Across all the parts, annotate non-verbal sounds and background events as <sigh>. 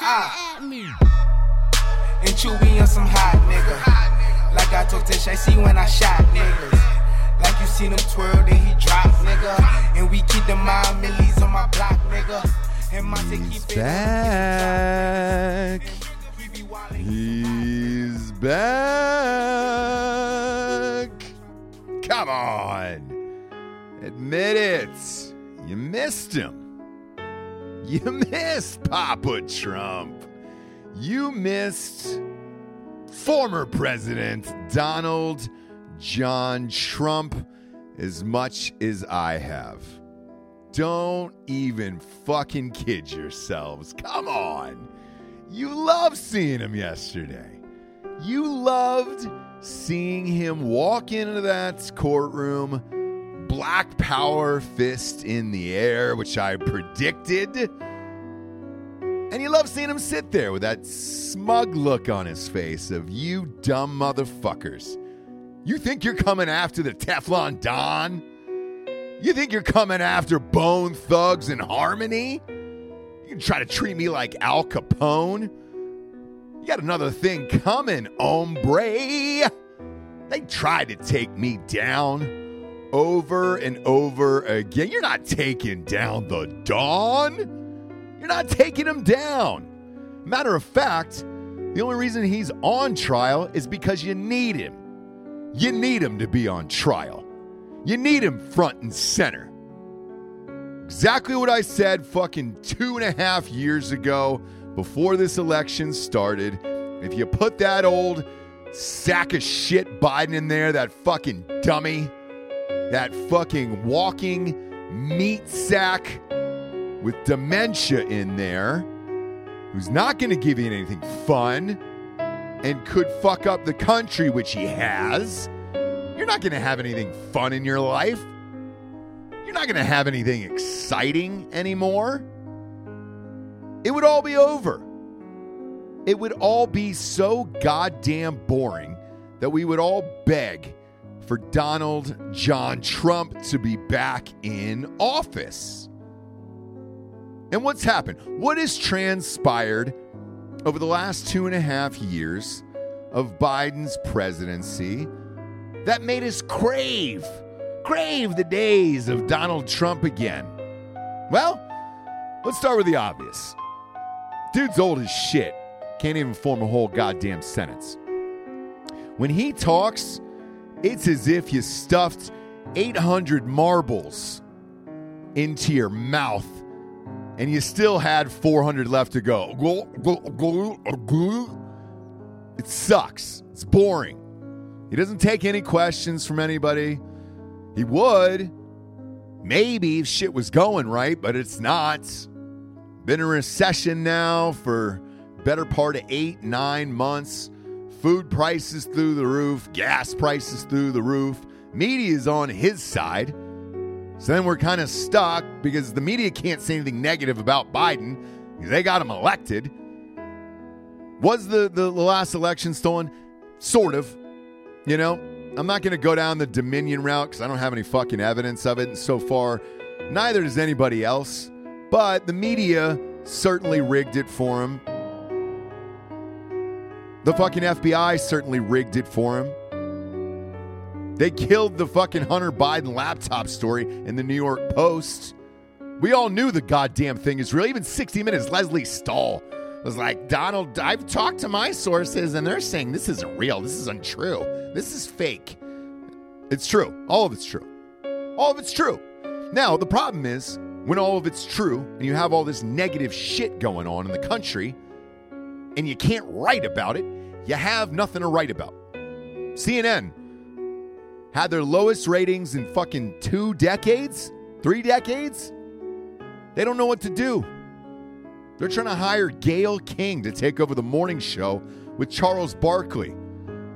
ah, ah. And Chewy on some hot nigga. Like I told Tish, I see when I shot niggas. Like you seen him twirl, then he drop, nigga. And we keep the mind millies on my block, nigga. And my He's back. He's back. Come on. Admit it. You missed him. You <laughs> missed Papa Trump. You missed former President Donald John Trump as much as I have. Don't even fucking kid yourselves. Come on. You loved seeing him yesterday. You loved seeing him walk into that courtroom, black power fist in the air, which I predicted. And you love seeing him sit there with that smug look on his face of you dumb motherfuckers. You think you're coming after the Teflon Don? You think you're coming after Bone Thugs and Harmony? You can try to treat me like Al Capone? You got another thing coming, hombre. They tried to take me down over and over again. You're not taking down the Don. You're not taking him down. Matter of fact, the only reason he's on trial is because you need him. You need him to be on trial. You need him front and center. Exactly what I said fucking two and a half years ago before this election started. If you put that old sack of shit Biden in there, that fucking dummy, that fucking walking meat sack with dementia in there, who's not going to give you anything fun and could fuck up the country, which he has. You're not going to have anything fun in your life. You're not going to have anything exciting anymore. It would all be over. It would all be so goddamn boring that we would all beg for Donald John Trump to be back in office. And what's happened? What has transpired over the last two and a half years of Biden's presidency that made us crave, crave the days of Donald Trump again? Well, let's start with the obvious. Dude's old as shit. Can't even form a whole goddamn sentence. When he talks, it's as if you stuffed 800 marbles into your mouth and you still had 400 left to go. It sucks. It's boring. He doesn't take any questions from anybody. He would. Maybe if shit was going right, but it's not. Been in recession now for better part of eight, nine months. Food prices through the roof, gas prices through the roof. Media is on his side. So then we're kind of stuck because the media can't say anything negative about Biden they got him elected. Was the, the, the last election stolen? Sort of. You know, I'm not going to go down the Dominion route because I don't have any fucking evidence of it. And so far, neither does anybody else. But the media certainly rigged it for him. The fucking FBI certainly rigged it for him. They killed the fucking Hunter Biden laptop story in the New York Post. We all knew the goddamn thing is real. Even 60 Minutes, Lesley Stahl was like, Donald, I've talked to my sources and they're saying this isn't real. This is untrue. This is fake. It's true. All of it's true. All of it's true. Now, the problem is when all of it's true and you have all this negative shit going on in the country and you can't write about it, you have nothing to write about. CNN had their lowest ratings in fucking two decades, three decades. They don't know what to do. They're trying to hire Gayle King to take over the morning show with Charles Barkley.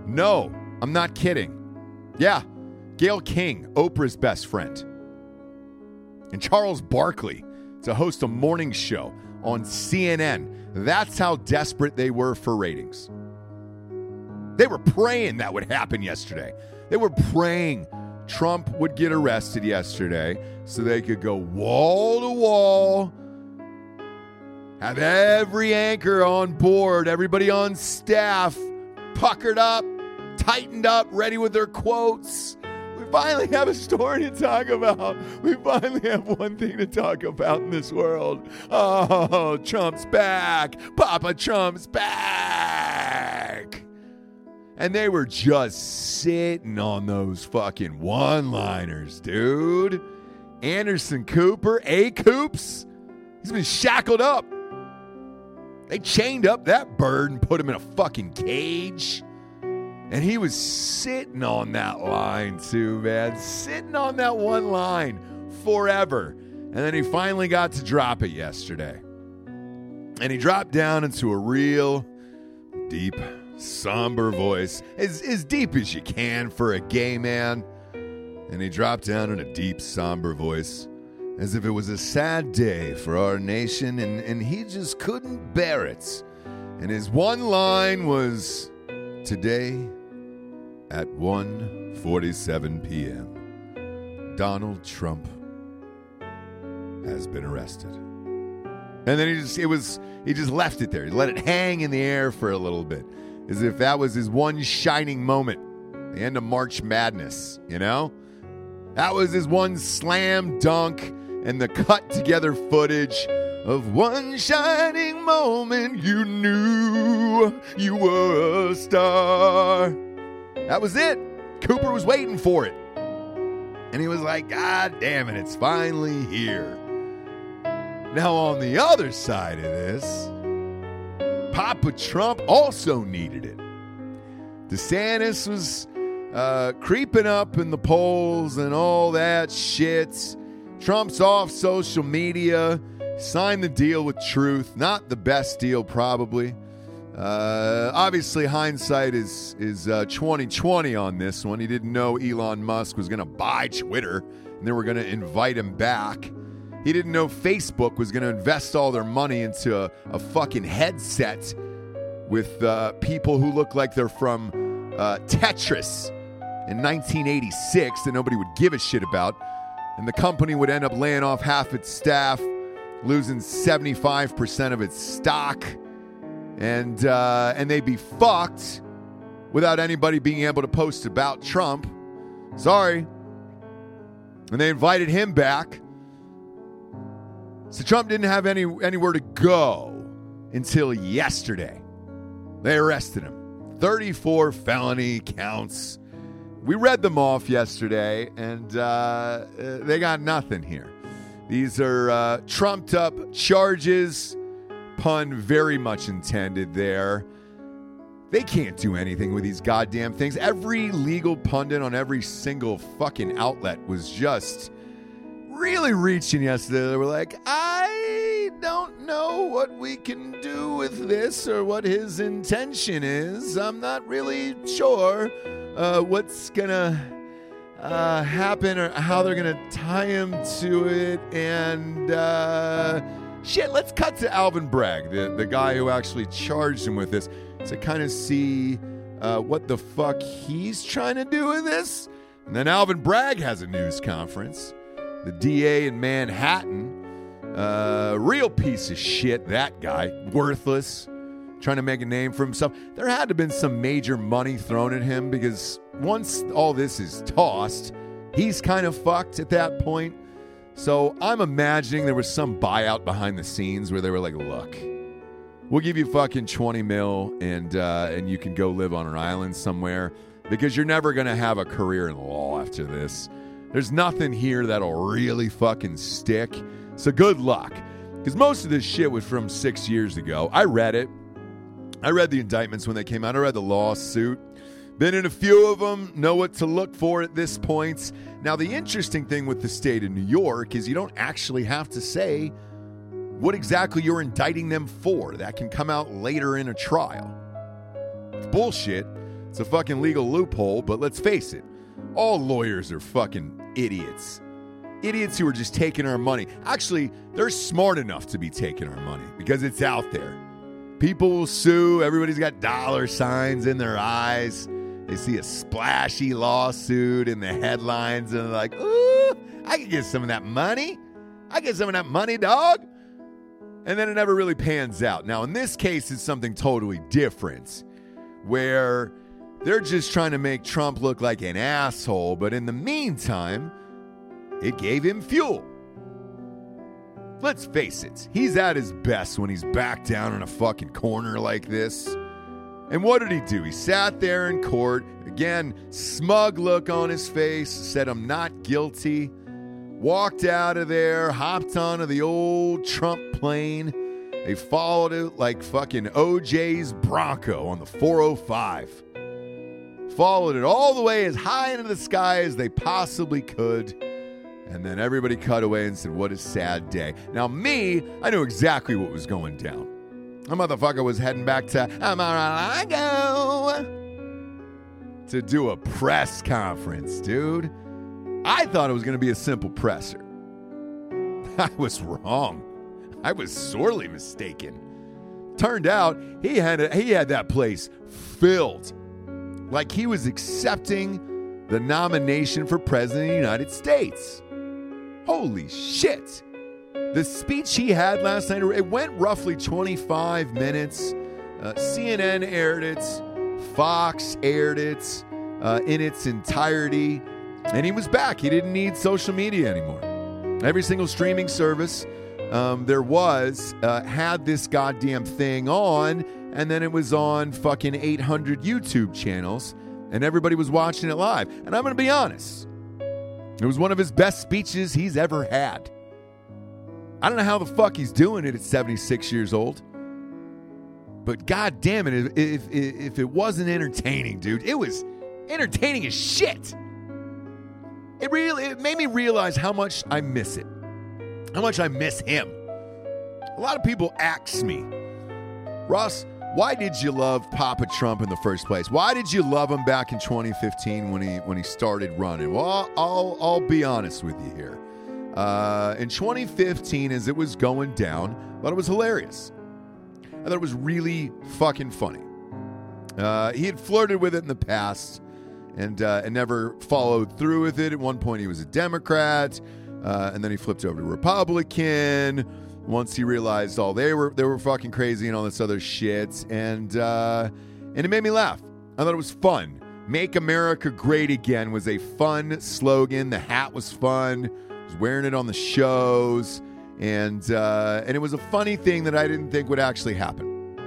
No, I'm not kidding. Yeah, Gayle King, Oprah's best friend. And Charles Barkley to host a morning show on CNN. That's how desperate they were for ratings. They were praying that would happen yesterday. They were praying Trump would get arrested yesterday so they could go wall to wall have every anchor on board, everybody on staff puckered up, tightened up, ready with their quotes. Finally have a story to talk about. We finally have one thing to talk about in this world. Oh, Trump's back. Papa Trump's back. And they were just sitting on those fucking one liners, dude. Anderson Cooper, A Coops, he's been shackled up. They chained up that bird and put him in a fucking cage. And he was sitting on that line too, man. Sitting on that one line forever. And then he finally got to drop it yesterday. And he dropped down into a real deep, somber voice, as, as deep as you can for a gay man. And he dropped down in a deep, somber voice, as if it was a sad day for our nation, and, and he just couldn't bear it. And his one line was, Today at 1:47 p.m., Donald Trump has been arrested. And then he just it was he just left it there. He let it hang in the air for a little bit. As if that was his one shining moment. The end of March Madness, you know? That was his one slam dunk and the cut together footage of one shining moment you knew you were a star. That was it. Cooper was waiting for it. And he was like, God damn it, it's finally here. Now, on the other side of this, Papa Trump also needed it. DeSantis was uh, creeping up in the polls and all that shit. Trump's off social media, signed the deal with Truth. Not the best deal, probably. Uh, obviously, hindsight is is uh, 2020 on this one. He didn't know Elon Musk was going to buy Twitter, and they were going to invite him back. He didn't know Facebook was going to invest all their money into a, a fucking headset with uh, people who look like they're from uh, Tetris in 1986 that nobody would give a shit about. And the company would end up laying off half its staff, losing 75% of its stock, and, uh, and they'd be fucked without anybody being able to post about Trump. Sorry. And they invited him back. So Trump didn't have any anywhere to go until yesterday. They arrested him. 34 felony counts. We read them off yesterday, and uh, they got nothing here. These are uh, trumped up charges, pun very much intended there. They can't do anything with these goddamn things. Every legal pundit on every single fucking outlet was just really reaching yesterday. They were like, I don't know what we can do with this or what his intention is. I'm not really sure uh, what's gonna uh, happen or how they're gonna tie him to it. And uh, shit, let's cut to Alvin Bragg, the, the guy who actually charged him with this, to kind of see uh, what the fuck he's trying to do with this. And then Alvin Bragg has a news conference the DA in Manhattan. Uh, real piece of shit, that guy. Worthless. Trying to make a name for himself. There had to have been some major money thrown at him because once all this is tossed, he's kind of fucked at that point. So I'm imagining there was some buyout behind the scenes where they were like, look, we'll give you fucking 20 mil and, uh, and you can go live on an island somewhere because you're never going to have a career in law after this. There's nothing here that'll really fucking stick. So good luck. Because most of this shit was from six years ago. I read it. I read the indictments when they came out. I read the lawsuit. Been in a few of them, know what to look for at this point. Now, the interesting thing with the state of New York is you don't actually have to say what exactly you're indicting them for. That can come out later in a trial. It's bullshit. It's a fucking legal loophole, but let's face it, all lawyers are fucking idiots. Idiots who are just taking our money. Actually, they're smart enough to be taking our money because it's out there. People will sue. Everybody's got dollar signs in their eyes. They see a splashy lawsuit in the headlines and they're like, ooh, I can get some of that money. I get some of that money, dog. and then it never really pans out. Now, in this case, it's something totally different where they're just trying to make Trump look like an asshole, but in the meantime, it gave him fuel. Let's face it, he's at his best when he's back down in a fucking corner like this. And what did he do? He sat there in court, again, smug look on his face, said, I'm not guilty, walked out of there, hopped onto the old Trump plane. They followed it like fucking OJ's Bronco on the 405. Followed it all the way as high into the sky as they possibly could. And then everybody cut away and said, What a sad day. Now, me, I knew exactly what was going down. A motherfucker was heading back to Mar-a-Lago to do a press conference, dude. I thought it was going to be a simple presser. <laughs> I was wrong. I was sorely mistaken. Turned out he had a, he had that place filled, like he was accepting the nomination for president of the United States. Holy shit! The speech he had last night it went roughly 25 minutes. Uh, CNN aired it, Fox aired it uh, in its entirety, and he was back. He didn't need social media anymore. Every single streaming service um, there was uh, had this goddamn thing on, and then it was on fucking 800 YouTube channels, and everybody was watching it live. And I'm going to be honest, it was one of his best speeches he's ever had. I don't know how the fuck he's doing it at 76 years old. But god damn it, if, if, if it wasn't entertaining, dude, it was entertaining as shit. It really it made me realize how much I miss it. How much I miss him. A lot of people ask me, Ross, why did you love Papa Trump in the first place? Why did you love him back in 2015 when he when he started running? Well, I'll I'll be honest with you here. Uh, in 2015, as it was going down, thought it was hilarious. I thought it was really fucking funny. Uh, he had flirted with it in the past and uh, and never followed through with it. At one point, he was a Democrat, uh, and then he flipped over to Republican. Once he realized all they were they were fucking crazy and all this other shit, and uh, and it made me laugh. I thought it was fun. Make America Great Again was a fun slogan. The hat was fun. Was wearing it on the shows, and uh, and it was a funny thing that I didn't think would actually happen.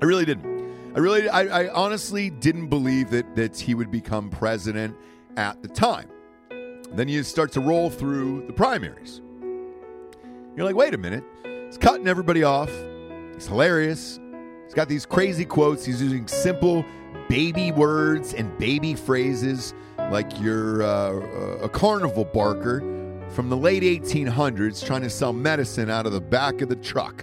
I really didn't. I really, I, I honestly didn't believe that that he would become president at the time. Then you start to roll through the primaries. You're like, wait a minute. He's cutting everybody off. He's hilarious. He's got these crazy quotes. He's using simple baby words and baby phrases like you're uh, a carnival barker from the late 1800s trying to sell medicine out of the back of the truck.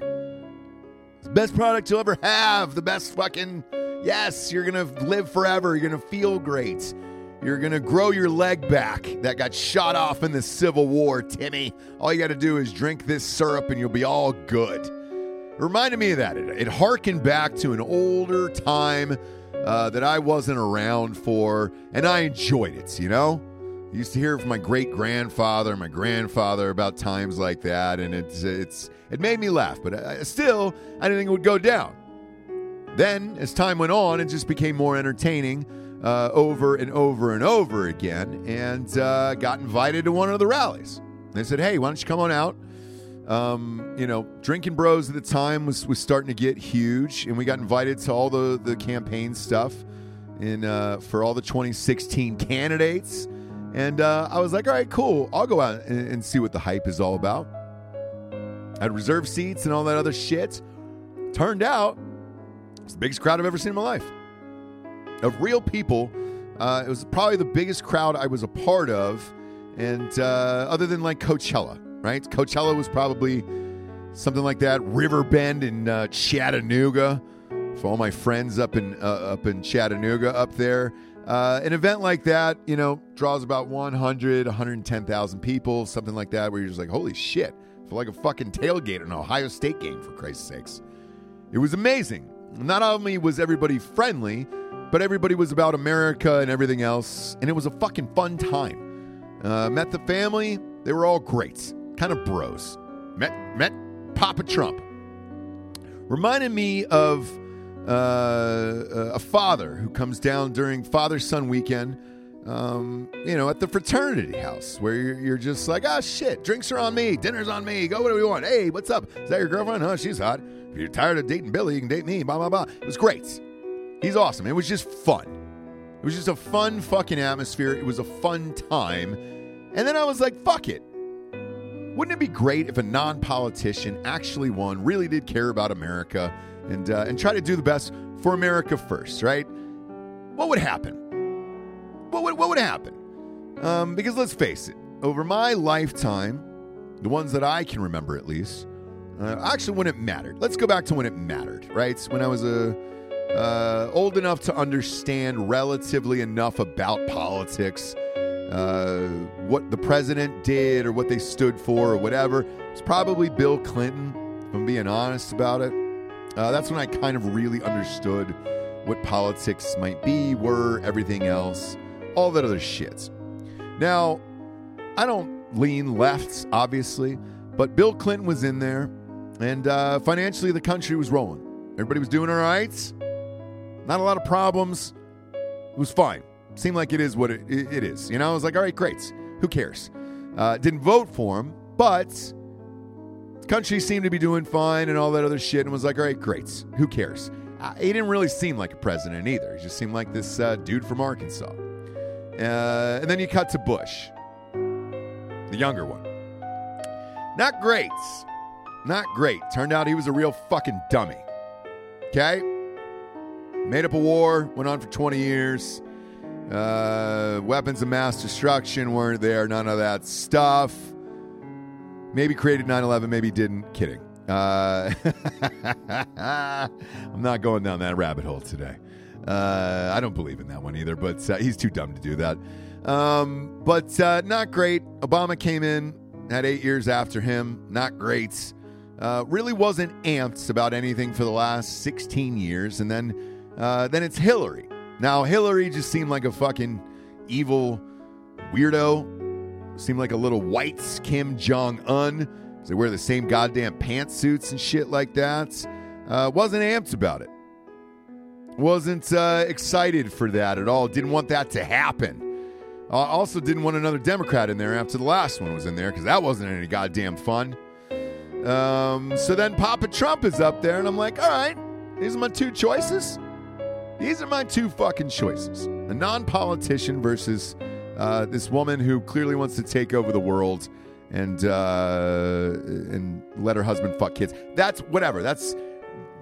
The best product you'll ever have. The best fucking, yes, you're going to live forever. You're going to feel great. You're going to grow your leg back that got shot off in the Civil War, Timmy. All you got to do is drink this syrup and you'll be all good. It reminded me of that. It, it harkened back to an older time uh, that I wasn't around for, and I enjoyed it, you know? I used to hear from my great grandfather, my grandfather about times like that, and it's it's it made me laugh. But I, still, I didn't think it would go down. Then, as time went on, it just became more entertaining uh, over and over and over again, and uh, got invited to one of the rallies. They said, "Hey, why don't you come on out?" Um, you know, drinking bros at the time was was starting to get huge, and we got invited to all the the campaign stuff in uh, for all the 2016 candidates. And uh, I was like, all right, cool. I'll go out and, and see what the hype is all about. I had reserved seats and all that other shit. Turned out, it's the biggest crowd I've ever seen in my life. Of real people. Uh, it was probably the biggest crowd I was a part of. And uh, other than like Coachella, right? Coachella was probably something like that. Riverbend in uh, Chattanooga. For all my friends up in uh, up in Chattanooga up there, uh, an event like that, you know, draws about 100, 110,000 people, something like that, where you're just like, holy shit, for like a fucking tailgate in an Ohio State game, for Christ's sakes. It was amazing. Not only was everybody friendly, but everybody was about America and everything else, and it was a fucking fun time. Uh, met the family, they were all great, kind of bros. Met met Papa Trump. Reminded me of uh, a father who comes down during Father Son weekend. Um, you know, at the fraternity house where you're, you're just like, ah, shit, drinks are on me, dinner's on me, go whatever you want. Hey, what's up? Is that your girlfriend? Huh? She's hot. If you're tired of dating Billy, you can date me, blah, blah, blah. It was great. He's awesome. It was just fun. It was just a fun fucking atmosphere. It was a fun time. And then I was like, fuck it. Wouldn't it be great if a non politician actually won, really did care about America, and, uh, and try to do the best for America first, right? What would happen? What would, what would happen? Um, because let's face it, over my lifetime, the ones that I can remember at least, uh, actually when it mattered. Let's go back to when it mattered, right? When I was a uh, old enough to understand relatively enough about politics uh, what the president did or what they stood for or whatever. It's probably Bill Clinton, if I'm being honest about it. Uh, that's when I kind of really understood what politics might be, were, everything else, all that other shit. Now, I don't lean left, obviously, but Bill Clinton was in there, and uh, financially the country was rolling. Everybody was doing all right. Not a lot of problems. It was fine seemed like it is what it, it is. You know, I was like, all right, great. Who cares? Uh, didn't vote for him, but the country seemed to be doing fine and all that other shit, and was like, all right, great. Who cares? Uh, he didn't really seem like a president either. He just seemed like this uh, dude from Arkansas. Uh, and then you cut to Bush, the younger one. Not great. Not great. Turned out he was a real fucking dummy. Okay? Made up a war, went on for 20 years uh, weapons of mass destruction weren't there, none of that stuff. Maybe created 9 11, maybe didn't. Kidding. Uh, <laughs> I'm not going down that rabbit hole today. Uh, I don't believe in that one either, but uh, he's too dumb to do that. Um, but uh, not great. Obama came in, had eight years after him. Not great. Uh, really wasn't amped about anything for the last 16 years. And then, uh, then it's Hillary. Now, Hillary just seemed like a fucking evil weirdo. Seemed like a little white Kim Jong Un. They wear the same goddamn pantsuits and shit like that. Uh, wasn't amped about it. Wasn't uh, excited for that at all. Didn't want that to happen. Uh, also, didn't want another Democrat in there after the last one was in there because that wasn't any goddamn fun. Um, so then Papa Trump is up there, and I'm like, all right, these are my two choices. These are my two fucking choices a non politician versus uh, this woman who clearly wants to take over the world and uh, and let her husband fuck kids. That's whatever. That's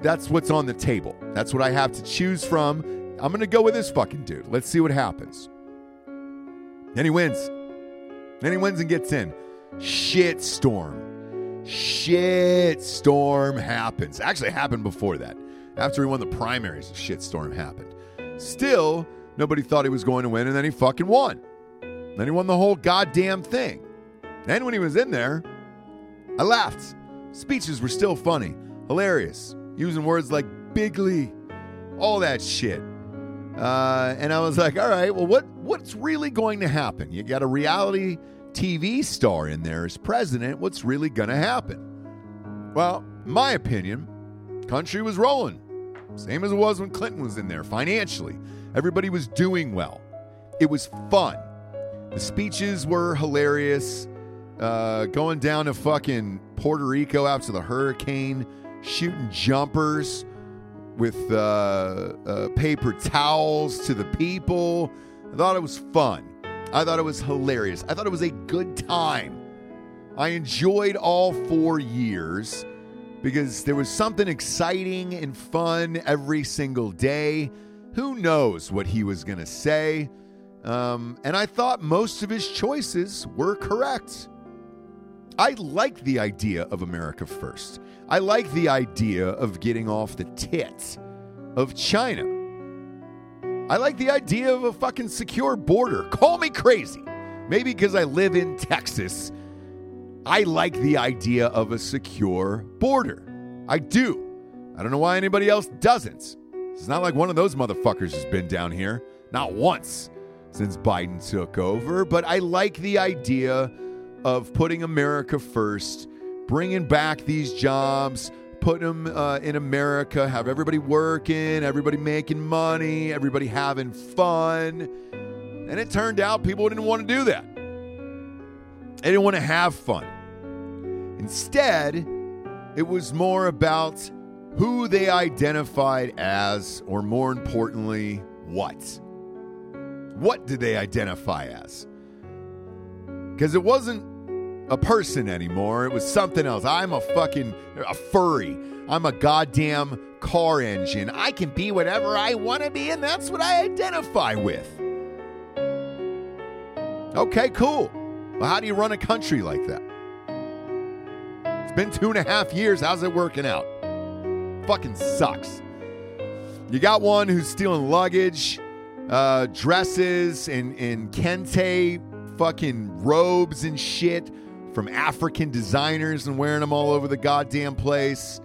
that's what's on the table. That's what I have to choose from. I'm gonna go with this fucking dude. Let's see what happens. Then he wins. Then he wins and gets in. Shit storm. Shit storm happens. Actually, happened before that. After he won the primaries, a shitstorm happened. Still, nobody thought he was going to win, and then he fucking won. Then he won the whole goddamn thing. Then when he was in there, I laughed. Speeches were still funny, hilarious, using words like bigly, all that shit. Uh, and I was like, all right, well, what what's really going to happen? You got a reality TV star in there as president. What's really going to happen? Well, my opinion, country was rolling. Same as it was when Clinton was in there financially. Everybody was doing well. It was fun. The speeches were hilarious. Uh, going down to fucking Puerto Rico after the hurricane, shooting jumpers with uh, uh, paper towels to the people. I thought it was fun. I thought it was hilarious. I thought it was a good time. I enjoyed all four years because there was something exciting and fun every single day. Who knows what he was going to say? Um, and I thought most of his choices were correct. I like the idea of America first. I like the idea of getting off the tits of China. I like the idea of a fucking secure border. Call me crazy. Maybe because I live in Texas I like the idea of a secure border. I do. I don't know why anybody else doesn't. It's not like one of those motherfuckers has been down here, not once since Biden took over, but I like the idea of putting America first, bringing back these jobs, putting them uh, in America, have everybody working, everybody making money, everybody having fun. And it turned out people didn't want to do that. They didn't want to have fun. Instead, it was more about who they identified as, or more importantly, what. What did they identify as? Because it wasn't a person anymore, it was something else. I'm a fucking a furry. I'm a goddamn car engine. I can be whatever I want to be, and that's what I identify with. Okay, cool. Well, how do you run a country like that? Been two and a half years. How's it working out? Fucking sucks. You got one who's stealing luggage, uh, dresses, and, and kente fucking robes and shit from African designers and wearing them all over the goddamn place.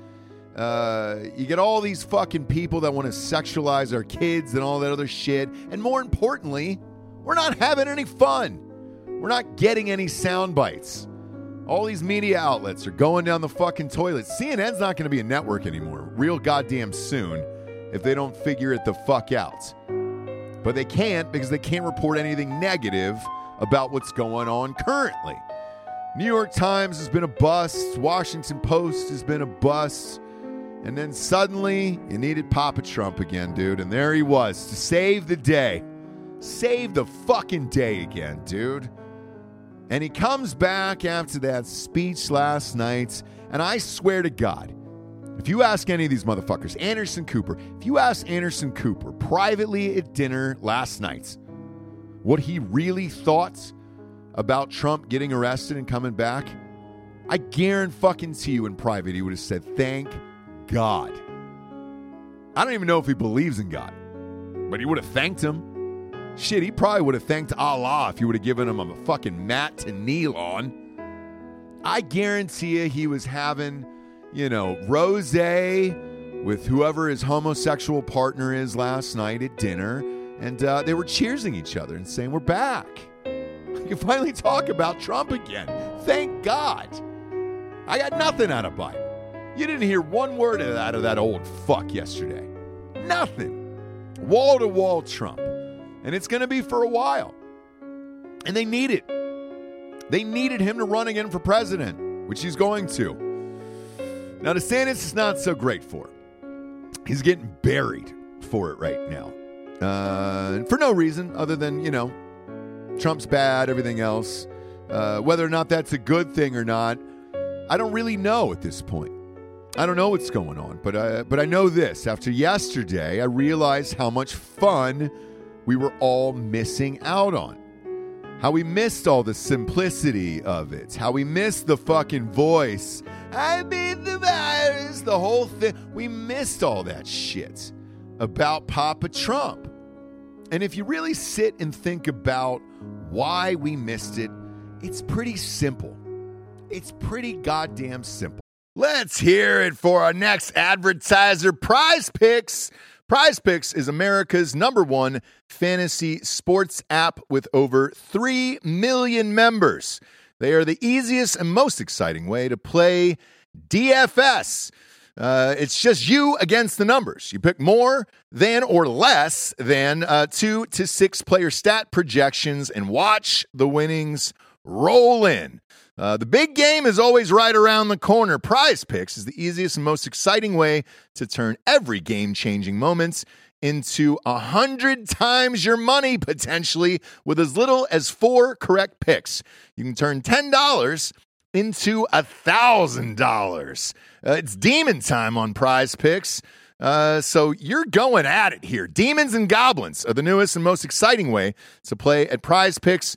Uh, you get all these fucking people that want to sexualize our kids and all that other shit. And more importantly, we're not having any fun. We're not getting any sound bites. All these media outlets are going down the fucking toilet. CNN's not going to be a network anymore, real goddamn soon, if they don't figure it the fuck out. But they can't because they can't report anything negative about what's going on currently. New York Times has been a bust, Washington Post has been a bust. And then suddenly you needed Papa Trump again, dude. And there he was to save the day. Save the fucking day again, dude. And he comes back after that speech last night. And I swear to God, if you ask any of these motherfuckers, Anderson Cooper, if you ask Anderson Cooper privately at dinner last night what he really thought about Trump getting arrested and coming back, I guarantee fucking to you in private he would have said, Thank God. I don't even know if he believes in God, but he would have thanked him. Shit, he probably would have thanked Allah if you would have given him a fucking mat to kneel on. I guarantee you he was having, you know, rose with whoever his homosexual partner is last night at dinner, and uh, they were cheersing each other and saying, We're back. <laughs> We can finally talk about Trump again. Thank God. I got nothing out of Biden. You didn't hear one word out of that old fuck yesterday. Nothing. Wall to wall Trump. And it's going to be for a while. And they need it. They needed him to run again for president, which he's going to. Now, DeSantis is not so great for. He's getting buried for it right now. Uh, for no reason other than, you know, Trump's bad, everything else. Uh, whether or not that's a good thing or not, I don't really know at this point. I don't know what's going on, but I, but I know this. After yesterday, I realized how much fun we were all missing out on. How we missed all the simplicity of it. How we missed the fucking voice. I beat the virus. The whole thing. We missed all that shit about Papa Trump. And if you really sit and think about why we missed it, it's pretty simple. It's pretty goddamn simple. Let's hear it for our next advertiser, Prize Picks. Prize Picks is America's number one fantasy sports app with over 3 million members. They are the easiest and most exciting way to play DFS. Uh, it's just you against the numbers. You pick more than or less than uh, two to six player stat projections and watch the winnings roll in. Uh, the big game is always right around the corner. Prize Picks is the easiest and most exciting way to turn every game changing moments into a hundred times your money potentially with as little as four correct picks. You can turn $10 into a thousand dollars. Uh, it's demon time on prize picks. Uh, so you're going at it here. Demons and goblins are the newest and most exciting way to play at prize picks.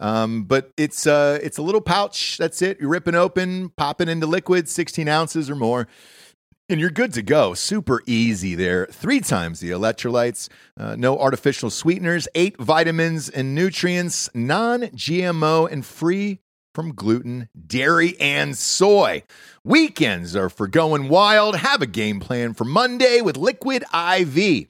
Um, but it's uh, it's a little pouch. That's it. You're ripping open, popping into liquid, 16 ounces or more. And you're good to go. Super easy there. Three times the electrolytes, uh, no artificial sweeteners, eight vitamins and nutrients, non GMO, and free from gluten, dairy, and soy. Weekends are for going wild. Have a game plan for Monday with Liquid IV.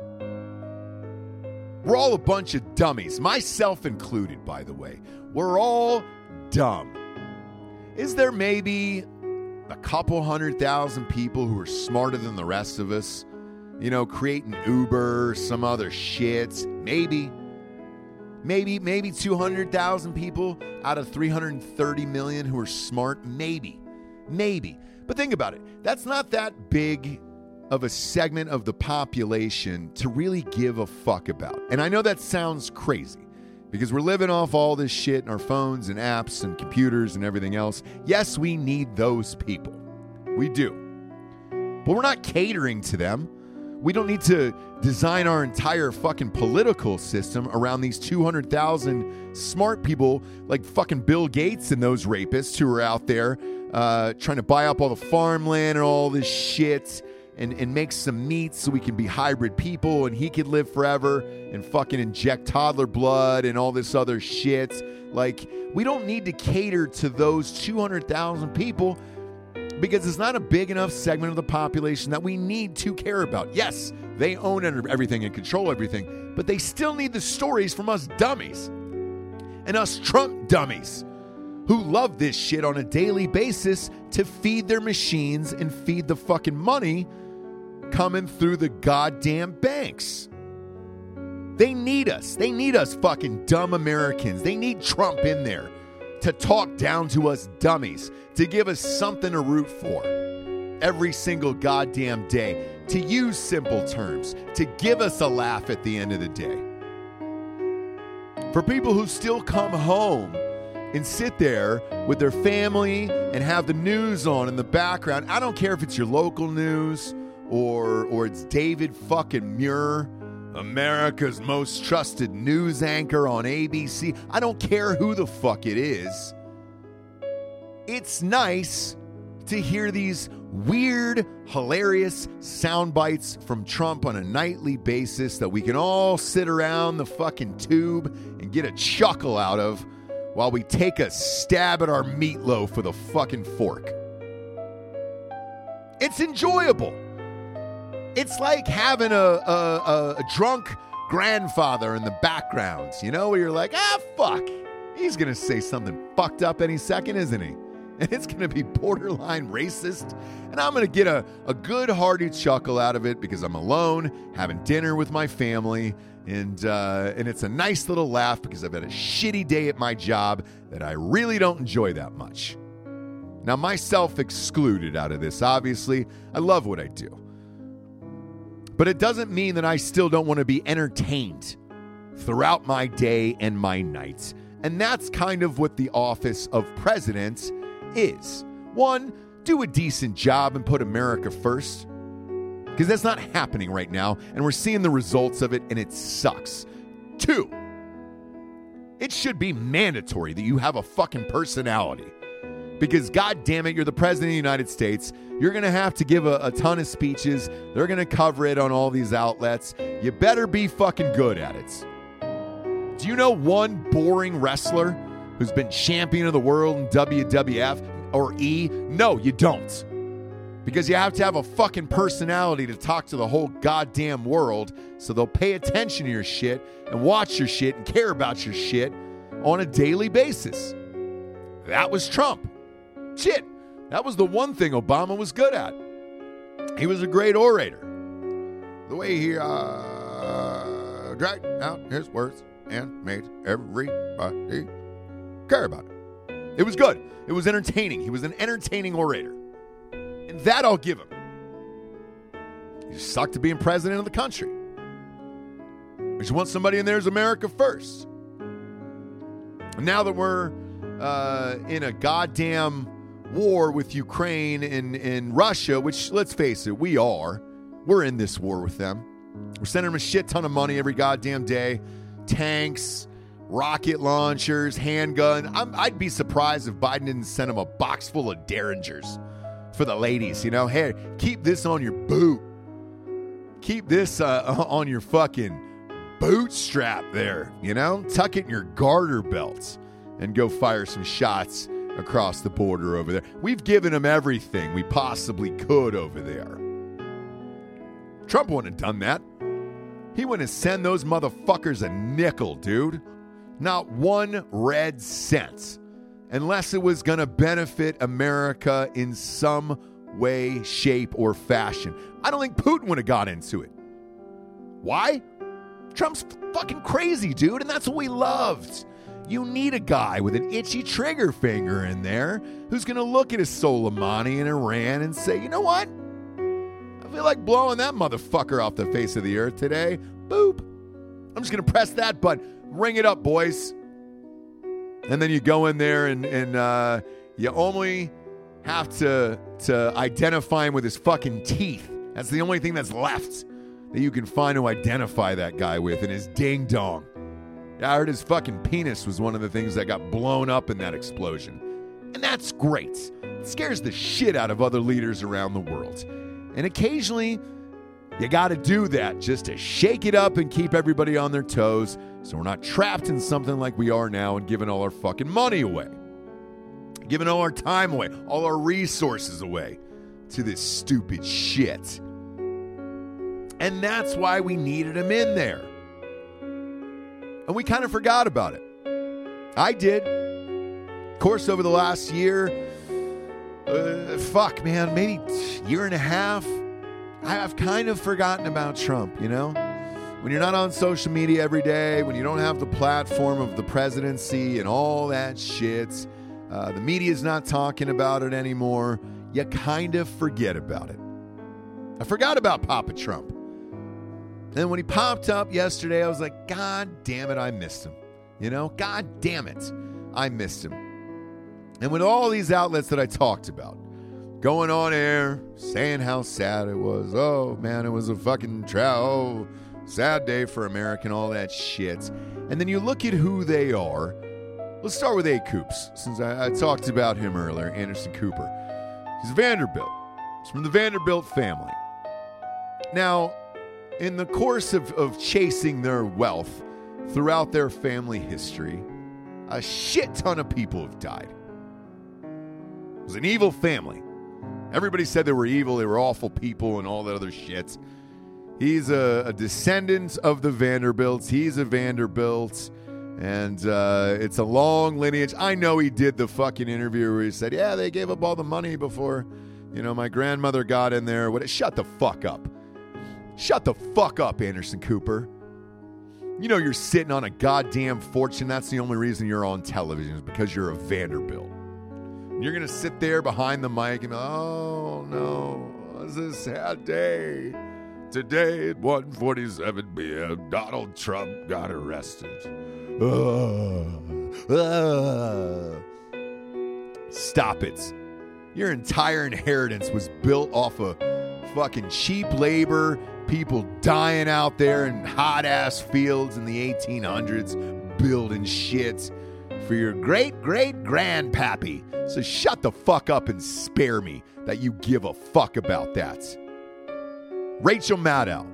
We're all a bunch of dummies, myself included, by the way. We're all dumb. Is there maybe a couple hundred thousand people who are smarter than the rest of us? You know, creating Uber some other shit? Maybe. Maybe, maybe 200,000 people out of 330 million who are smart? Maybe. Maybe. But think about it. That's not that big of a segment of the population to really give a fuck about. And I know that sounds crazy because we're living off all this shit in our phones and apps and computers and everything else. Yes, we need those people. We do. But we're not catering to them. We don't need to design our entire fucking political system around these 200,000 smart people like fucking Bill Gates and those rapists who are out there uh, trying to buy up all the farmland and all this shit and, and make some meat so we can be hybrid people and he could live forever and fucking inject toddler blood and all this other shit. Like, we don't need to cater to those 200,000 people because it's not a big enough segment of the population that we need to care about. Yes, they own everything and control everything, but they still need the stories from us dummies and us Trump dummies who love this shit on a daily basis to feed their machines and feed the fucking money coming through the goddamn banks. They need us. They need us fucking dumb Americans. They need Trump in there to talk down to us dummies, to give us something to root for every single goddamn day, to use simple terms, to give us a laugh at the end of the day. For people who still come home and sit there with their family and have the news on in the background. I don't care if it's your local news or or it's David fucking Muir, America's most trusted news anchor on ABC. I don't care who the fuck it is. It's nice to hear these weird, hilarious sound bites from Trump on a nightly basis that we can all sit around the fucking tube and get a chuckle out of while we take a stab at our meatloaf with a fucking fork. It's enjoyable. It's like having a, a, a, a drunk grandfather in the background, you know, where you're like, ah, fuck. He's going to say something fucked up any second, isn't he? <laughs> And it's going to be borderline racist. And I'm going to get a, a good hearty chuckle out of it because I'm alone, having dinner with my family, and uh, and it's a nice little laugh because I've had a shitty day at my job that I really don't enjoy that much. Now, myself excluded out of this, obviously. I love what I do. But it doesn't mean that I still don't want to be entertained throughout my day and my nights. And that's kind of what the office of president is. One, do a decent job and put America first because that's not happening right now, and we're seeing the results of it, and it sucks. Two, it should be mandatory that you have a fucking personality. Because, god damn it, you're the president of the United States. You're going to have to give a, a ton of speeches. They're going to cover it on all these outlets. You better be fucking good at it. Do you know one boring wrestler who's been champion of the world in WWF or E? No, you don't because you have to have a fucking personality to talk to the whole goddamn world so they'll pay attention to your shit and watch your shit and care about your shit on a daily basis. That was Trump. Shit, that was the one thing Obama was good at. He was a great orator. The way he uh, dragged out his words and made everybody care about it. It was good. It was entertaining. He was an entertaining orator. And that I'll give him. He sucked to being president of the country. We just want somebody in there as America first. And now that we're uh, in a goddamn war with Ukraine and, and Russia, which let's face it, we are. We're in this war with them. We're sending them a shit ton of money every goddamn day tanks, rocket launchers, handgun. i would be surprised if Biden didn't send them a box full of Derringers for the ladies. You know, hey, keep this on your boot. Keep this uh, <laughs> on your fucking bootstrap there. You know, tuck it in your garter belts and go fire some shots across the border over there. We've given them everything we possibly could over there. Trump wouldn't have done that. He wouldn't have sent those motherfuckers a nickel, dude. Not one red cent unless it was going to benefit America in some way, shape, or fashion. I don't think Putin would have got into it. Why? Trump's fucking crazy, dude, and that's what we loved. You need a guy with an itchy trigger finger in there who's going to look at his Soleimani in Iran and say, you know what? I feel like blowing that motherfucker off the face of the earth today. Boop. I'm just going to press that button. Ring it up, boys and then you go in there and and uh, you only have to to identify him with his fucking teeth. That's the only thing that's left that you can find to identify that guy with, and his ding dong. I heard his fucking penis was one of the things that got blown up in that explosion. And that's great. It scares the shit out of other leaders around the world. And occasionally, you got to do that just to shake it up and keep everybody on their toes so we're not trapped in something like we are now and giving all our fucking money away, giving all our time away, all our resources away to this stupid shit. And that's why we needed him in there. And we kind of forgot about it. I did. Of course, over the last year, uh, fuck, man, maybe year and a half, I've kind of forgotten about Trump, you know? when you're not on social media every day, when you don't have the platform of the presidency and all that shit, uh, the media's not talking about it anymore, you kind of forget about it. I forgot about Papa Trump. And when he popped up yesterday, I was like, God damn it, I missed him. You know, god damn it. I missed him. And with all these outlets that I talked about, going on air, saying how sad it was. Oh man, it was a fucking trial, oh, sad day for America and all that shit. And then you look at who they are. Let's start with A. Coops, since I, I talked about him earlier, Anderson Cooper. He's Vanderbilt. He's from the Vanderbilt family. Now, in the course of, of chasing their wealth throughout their family history, a shit ton of people have died. It was an evil family. Everybody said they were evil, they were awful people, and all that other shit. He's a, a descendant of the Vanderbilts. He's a Vanderbilt. And uh, it's a long lineage. I know he did the fucking interview where he said, Yeah, they gave up all the money before, you know, my grandmother got in there. What? Shut the fuck up. Shut the fuck up, Anderson Cooper. You know you're sitting on a goddamn fortune. That's the only reason you're on television is because you're a Vanderbilt. You're gonna sit there behind the mic and oh no, is a sad day. Today at 1:47 p.m., Donald Trump got arrested. Stop it. Your entire inheritance was built off of fucking cheap labor, people dying out there in hot ass fields in the 1800s, building shit for your great great grandpappy. So shut the fuck up and spare me that you give a fuck about that. Rachel Maddow.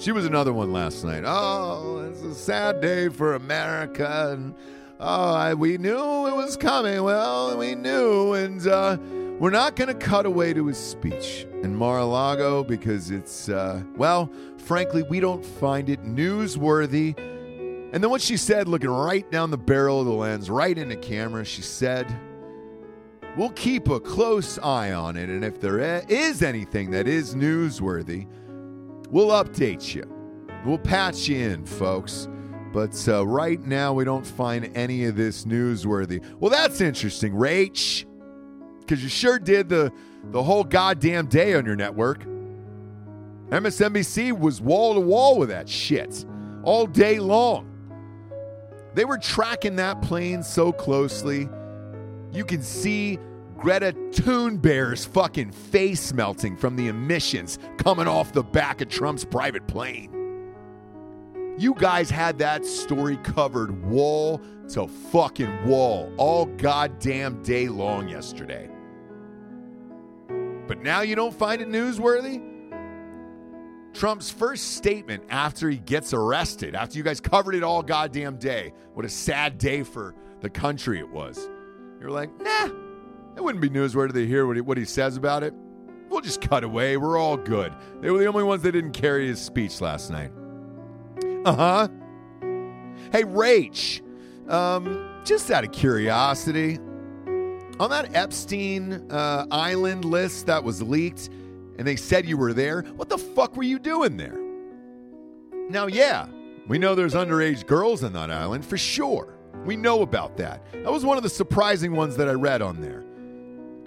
She was another one last night. Oh, it's a sad day for America. And oh, I, we knew it was coming. Well, we knew. And uh, we're not going to cut away to his speech in Mar a Lago because it's, uh, well, frankly, we don't find it newsworthy. And then what she said, looking right down the barrel of the lens, right into the camera, she said, We'll keep a close eye on it. And if there is anything that is newsworthy, we'll update you. We'll patch you in, folks. But uh, right now, we don't find any of this newsworthy. Well, that's interesting, Rach, because you sure did the, the whole goddamn day on your network. MSNBC was wall to wall with that shit all day long. They were tracking that plane so closely. You can see Greta Thunberg's fucking face melting from the emissions coming off the back of Trump's private plane. You guys had that story covered wall to fucking wall all goddamn day long yesterday. But now you don't find it newsworthy? Trump's first statement after he gets arrested, after you guys covered it all goddamn day, what a sad day for the country it was. You're like, nah, it wouldn't be newsworthy to hear what he, what he says about it. We'll just cut away. We're all good. They were the only ones that didn't carry his speech last night. Uh huh. Hey, Rach, um, just out of curiosity, on that Epstein uh, Island list that was leaked, and they said you were there, what the fuck were you doing there? Now, yeah, we know there's underage girls on that island for sure. We know about that. That was one of the surprising ones that I read on there.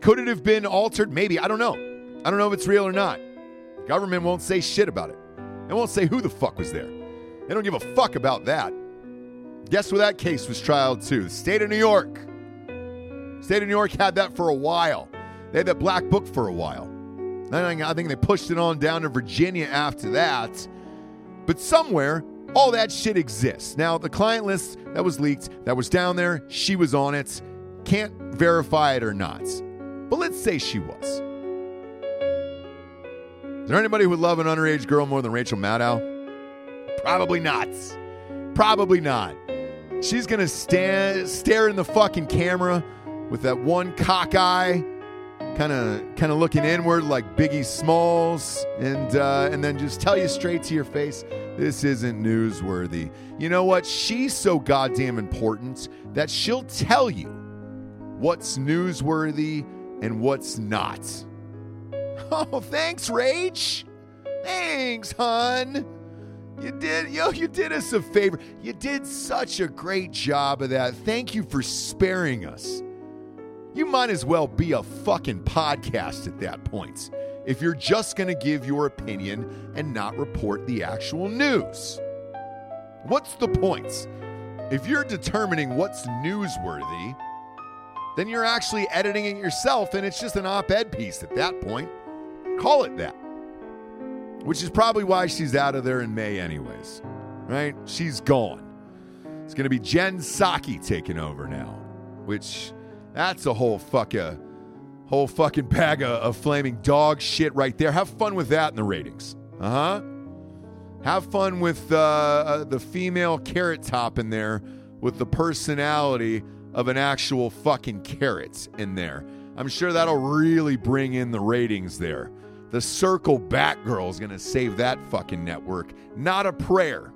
Could it have been altered? Maybe. I don't know. I don't know if it's real or not. Government won't say shit about it. They won't say who the fuck was there. They don't give a fuck about that. Guess where that case was trialed to? The state of New York. State of New York had that for a while. They had that black book for a while. Then I think they pushed it on down to Virginia after that. But somewhere, all that shit exists. Now, the client list that was leaked, that was down there, she was on it. Can't verify it or not. But let's say she was. Is there anybody who would love an underage girl more than Rachel Maddow? Probably not. Probably not. She's gonna stand stare in the fucking camera with that one cock eye, kind of kind of looking inward like Biggie Smalls, and uh, and then just tell you straight to your face, this isn't newsworthy. You know what? She's so goddamn important that she'll tell you what's newsworthy and what's not. <laughs> Oh, thanks, Rach. Thanks, hun. You did, yo, you did us a favor. You did such a great job of that. Thank you for sparing us. You might as well be a fucking podcast at that point if you're just going to give your opinion and not report the actual news. What's the point if you're determining what's newsworthy, then you're actually editing it yourself and it's just an op ed piece at that point. Call it that. Which is probably why she's out of there in May, anyways. Right? She's gone. It's going to be Jen Psaki taking over now, which that's a whole fucking, whole fucking bag of, of flaming dog shit right there. Have fun with that in the ratings. Uh huh. Have fun with uh, uh, the female carrot top in there with the personality of an actual fucking carrot in there. I'm sure that'll really bring in the ratings there. The Circle Batgirl is going to save that fucking network. Not a prayer.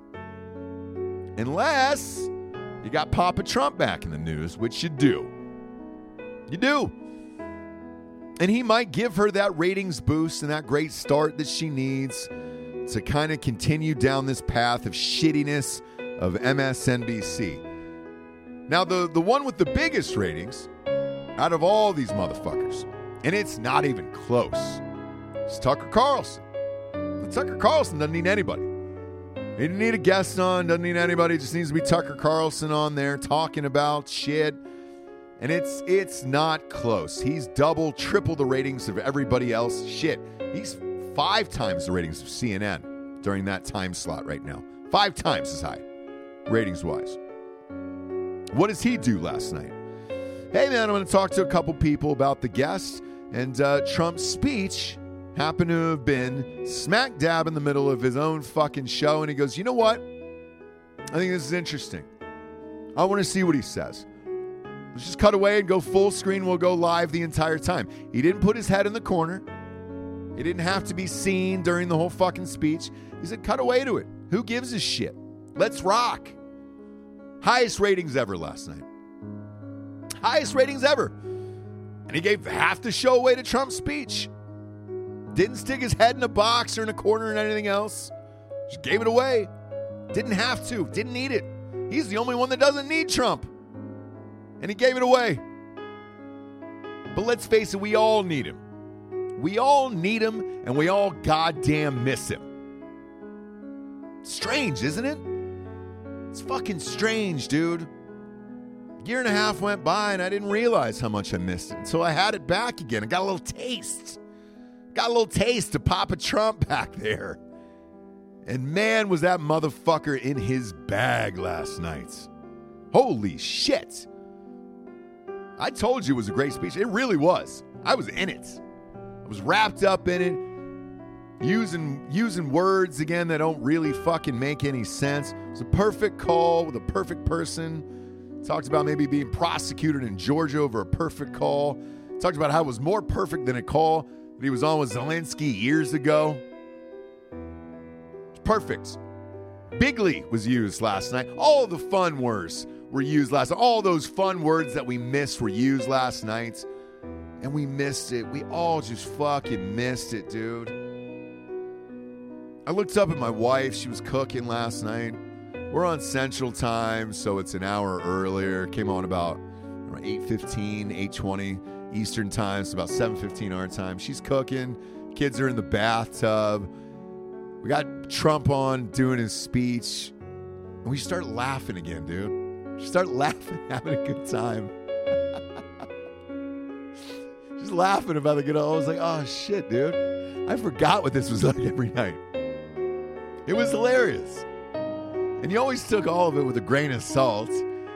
Unless you got Papa Trump back in the news, which you do. You do. And he might give her that ratings boost and that great start that she needs to kind of continue down this path of shittiness of MSNBC. Now, the, the one with the biggest ratings out of all these motherfuckers, and it's not even close, is Tucker Carlson. Tucker Carlson doesn't need anybody. He didn't need a guest on, doesn't need anybody, just needs to be Tucker Carlson on there talking about shit. And it's it's not close. He's double, triple the ratings of everybody else. Shit. He's five times the ratings of CNN during that time slot right now. Five times as high, ratings wise. What does he do last night? Hey, man, I'm going to talk to a couple people about the guest. And uh, Trump's speech happened to have been smack dab in the middle of his own fucking show. And he goes, You know what? I think this is interesting. I want to see what he says. Let's just cut away and go full screen. We'll go live the entire time. He didn't put his head in the corner. It didn't have to be seen during the whole fucking speech. He said, cut away to it. Who gives a shit? Let's rock. Highest ratings ever last night. Highest ratings ever. And he gave half the show away to Trump's speech. Didn't stick his head in a box or in a corner and anything else. Just gave it away. Didn't have to. Didn't need it. He's the only one that doesn't need Trump. And he gave it away. But let's face it, we all need him. We all need him and we all goddamn miss him. Strange, isn't it? It's fucking strange, dude. A Year and a half went by and I didn't realize how much I missed it until I had it back again. I got a little taste. Got a little taste of Papa Trump back there. And man, was that motherfucker in his bag last night. Holy shit. I told you it was a great speech. It really was. I was in it. I was wrapped up in it, using using words again that don't really fucking make any sense. It was a perfect call with a perfect person. Talked about maybe being prosecuted in Georgia over a perfect call. Talked about how it was more perfect than a call that he was on with Zelensky years ago. It's perfect. Bigly was used last night. All the fun words were used last night. All those fun words that we missed were used last night and we missed it. We all just fucking missed it, dude. I looked up at my wife. She was cooking last night. We're on Central Time, so it's an hour earlier. Came on about 8.15, 8.20 Eastern Time, so about 7.15 our time. She's cooking. Kids are in the bathtub. We got Trump on doing his speech. And we start laughing again, dude. We start <laughs> laughing, having a good time <laughs> just laughing about the good old. I was like, oh shit, dude. I forgot what this was <laughs> like every night. It was hilarious. And you always took all of it with a grain of salt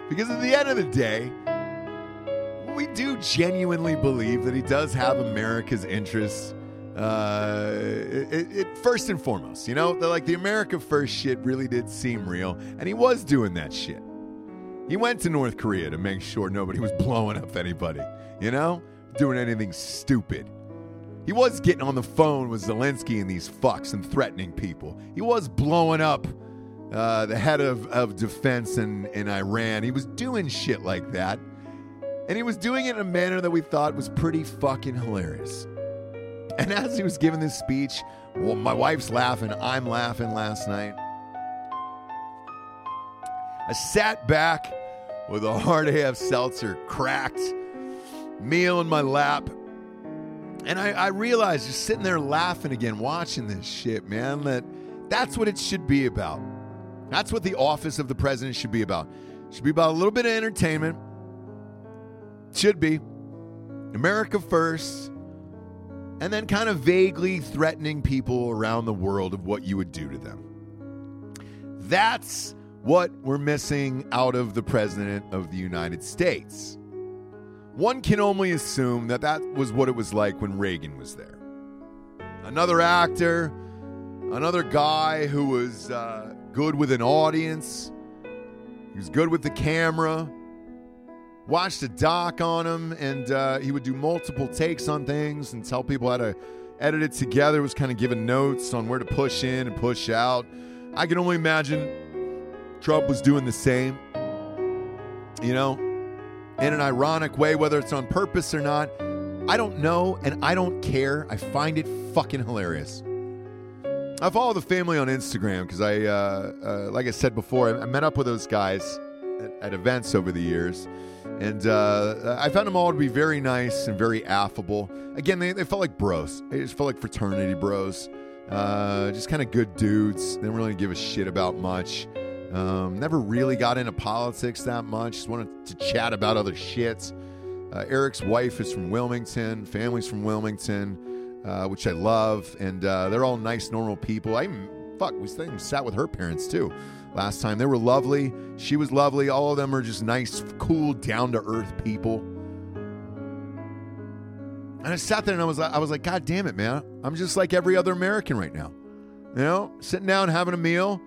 because at the end of the day, we do genuinely believe that he does have America's interests. Uh, it, it, first and foremost, you know, the, like the America First shit really did seem real, and he was doing that shit. He went to North Korea to make sure nobody was blowing up anybody, you know? doing anything stupid. He was getting on the phone with Zelensky and these fucks and threatening people. He was blowing up uh, the head of, of defense in, in Iran. He was doing shit like that. And he was doing it in a manner that we thought was pretty fucking hilarious. And as he was giving this speech, well, my wife's laughing, I'm laughing last night. I sat back with a hard AF seltzer cracked meal in my lap. And I, I realized just sitting there laughing again, watching this shit, man, that that's what it should be about. That's what the office of the president should be about. Should be about a little bit of entertainment. Should be. America first. And then kind of vaguely threatening people around the world of what you would do to them. That's what we're missing out of the President of the United States. One can only assume that that was what it was like when Reagan was there. Another actor, another guy who was uh, good with an audience, he was good with the camera. Watched a doc on him, and uh, he would do multiple takes on things and tell people how to edit it together. Was kind of giving notes on where to push in and push out. I can only imagine Trump was doing the same. You know, in an ironic way, whether it's on purpose or not. I don't know, and I don't care. I find it fucking hilarious. I follow the family on Instagram because I, uh, uh, like I said before, I, met up with those guys at, at events over the years, and uh, I found them all to be very nice and very affable. Again, they, they felt like bros. They just felt like fraternity bros. Uh, just kind of good dudes. They didn't really give a shit about much. Um, never really got into politics that much. Just wanted to chat about other shits. Uh, Eric's wife is from Wilmington. Family's from Wilmington, uh, which I love, and uh, they're all nice, normal people. I even, fuck, we sat with her parents too last time. They were lovely. She was lovely. All of them are just nice, cool, down to earth people. And I sat there and I was like, I was like, God damn it, man! I'm just like every other American right now. You know, sitting down having a meal,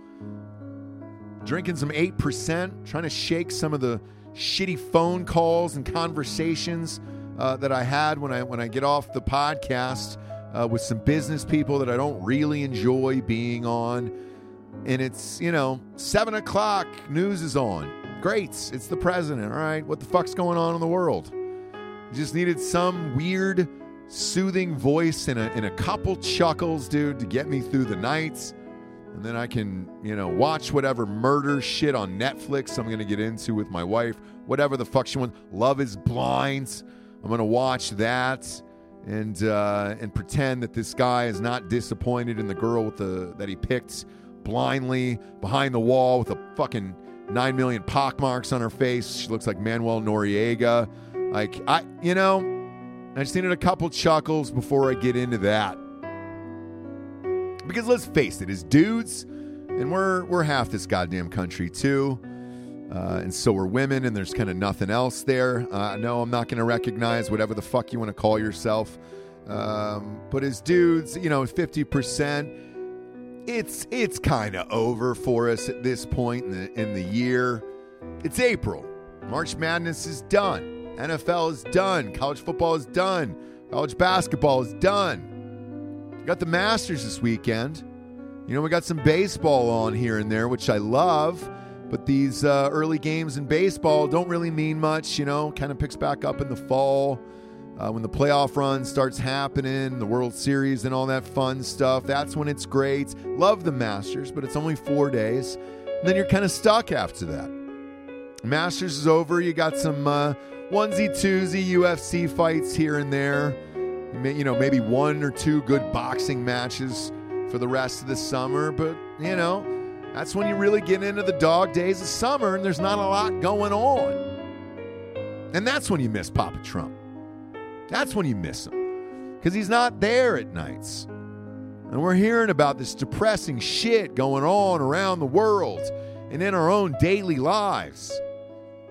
drinking some eight percent, trying to shake some of the shitty phone calls and conversations uh, that I had when I when I get off the podcast uh, with some business people that I don't really enjoy being on. And it's you know seven o'clock, news is on. Great, it's the president. All right, what the fuck's going on in the world? Just needed some weird, soothing voice and a, and a couple chuckles, dude, to get me through the nights. And then I can, you know, watch whatever murder shit on Netflix I'm going to get into with my wife. Whatever the fuck she wants. Love is Blind. I'm going to watch that and uh, and pretend that this guy is not disappointed in the girl with the that he picked blindly behind the wall with a fucking nine million pockmarks on her face. She looks like Manuel Noriega. Like I, you know, I just needed a couple chuckles before I get into that. Because let's face it, as dudes, and we're we're half this goddamn country too, uh, and so are women, and there's kind of nothing else there. Uh, no, I'm not going to recognize whatever the fuck you want to call yourself. Um, but as dudes, you know, fifty percent, it's it's kind of over for us at this point in the in the year. It's April. March Madness is done. NFL is done. College football is done. College basketball is done. We got the Masters this weekend. You know, we got some baseball on here and there, which I love. But these uh, early games in baseball don't really mean much. You know, kind of picks back up in the fall uh, when the playoff run starts happening, the World Series, and all that fun stuff. That's when it's great. Love the Masters, but it's only four days. And then you're kind of stuck after that. Masters is over. You got some uh, onesie twosie UFC fights here and there. May, you know, maybe one or two good boxing matches for the rest of the summer, but you know, that's when you really get into the dog days of summer and there's not a lot going on. And that's when you miss Papa Trump. That's when you miss him. Because he's not there at nights. And we're hearing about this depressing shit going on around the world and in our own daily lives.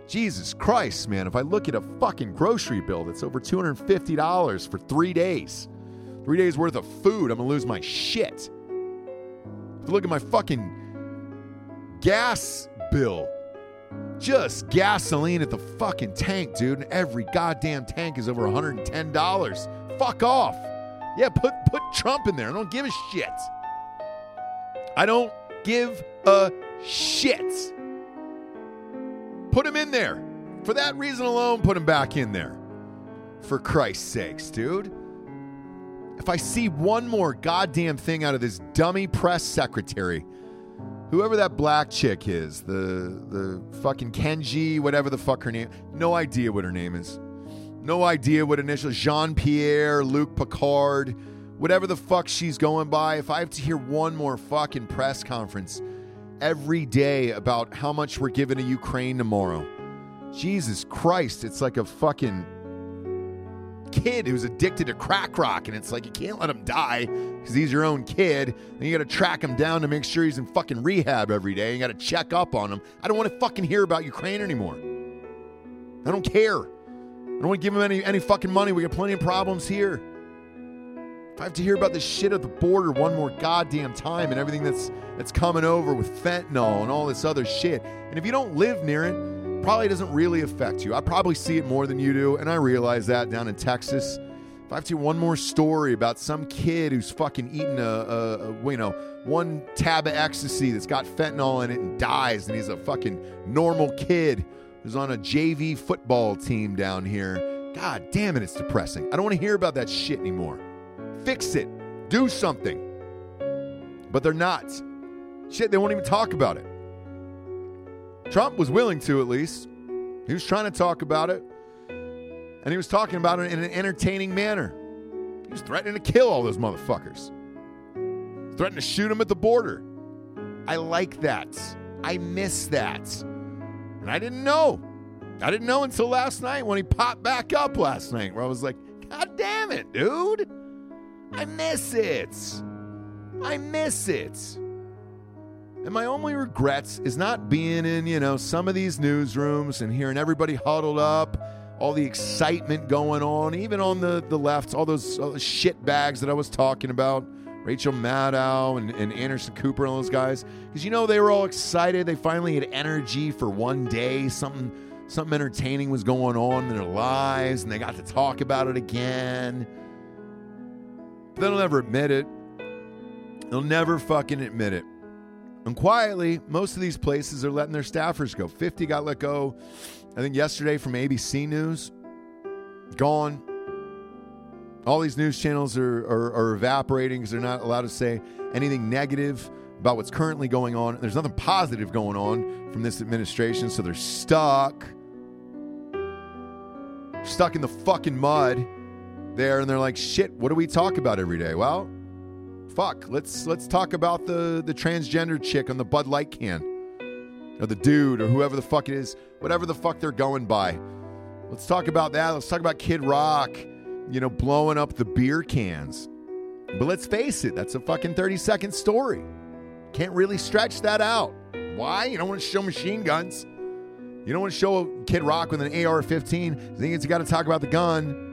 Jesus Christ, man, if I look at a fucking grocery bill that's over $250 for three days, three days worth of food, I'm gonna lose my shit. If I look at my fucking gas bill, just gasoline at the fucking tank, dude, and every goddamn tank is over $110. Fuck off. Yeah, put put Trump in there. I don't give a shit. I don't give a shit. Put him in there. For that reason alone, put him back in there. For Christ's sakes, dude. If I see one more goddamn thing out of this dummy press secretary, whoever that black chick is, the the fucking Kenji, whatever the fuck her name, no idea what her name is. No idea what initial Jean Pierre, Luc Picard, whatever the fuck she's going by. If I have to hear one more fucking press conference every day about how much we're giving to Ukraine tomorrow. Jesus Christ, it's like a fucking kid who's addicted to crack rock, and it's like you can't let him die because he's your own kid. And you got to track him down to make sure he's in fucking rehab every day. You got to check up on him. I don't want to fucking hear about Ukraine anymore. I don't care. I don't want to give him any any fucking money. We got plenty of problems here. If I have to hear about this shit at the border one more goddamn time and everything that's that's coming over with fentanyl and all this other shit, and if you don't live near it, probably doesn't really affect you. I probably see it more than you do, and I realize that down in Texas. If I have to one more story about some kid who's fucking eating a, a, a you know one tab of ecstasy that's got fentanyl in it and dies, and he's a fucking normal kid who's on a JV football team down here. God damn it, it's depressing. I don't want to hear about that shit anymore. Fix it. Do something. But they're not. Shit, they won't even talk about it. Trump was willing to, at least. He was trying to talk about it. And he was talking about it in an entertaining manner. He was threatening to kill all those motherfuckers, threatening to shoot them at the border. I like that. I miss that. And I didn't know. I didn't know until last night when he popped back up last night, where I was like, God damn it, dude. I miss it. I miss it. And my only regrets is not being in, you know, some of these newsrooms and hearing everybody huddled up, all the excitement going on, even on the, the left, all those, all those shit bags that I was talking about. Rachel Maddow and, and Anderson Cooper and all those guys. Because you know they were all excited. They finally had energy for one day. Something something entertaining was going on in their lives, and they got to talk about it again. But they'll never admit it. They'll never fucking admit it. And quietly, most of these places are letting their staffers go. 50 got let go, I think, yesterday from ABC News. Gone. All these news channels are, are, are evaporating because they're not allowed to say anything negative about what's currently going on. There's nothing positive going on from this administration, so they're stuck. Stuck in the fucking mud there, and they're like, shit, what do we talk about every day? Well, fuck, let's let's talk about the, the transgender chick on the Bud Light can. Or the dude, or whoever the fuck it is, whatever the fuck they're going by. Let's talk about that. Let's talk about Kid Rock you know, blowing up the beer cans. But let's face it, that's a fucking 30 second story. Can't really stretch that out. Why? You don't want to show machine guns. You don't want to show Kid Rock with an AR 15. You think it's got to talk about the gun.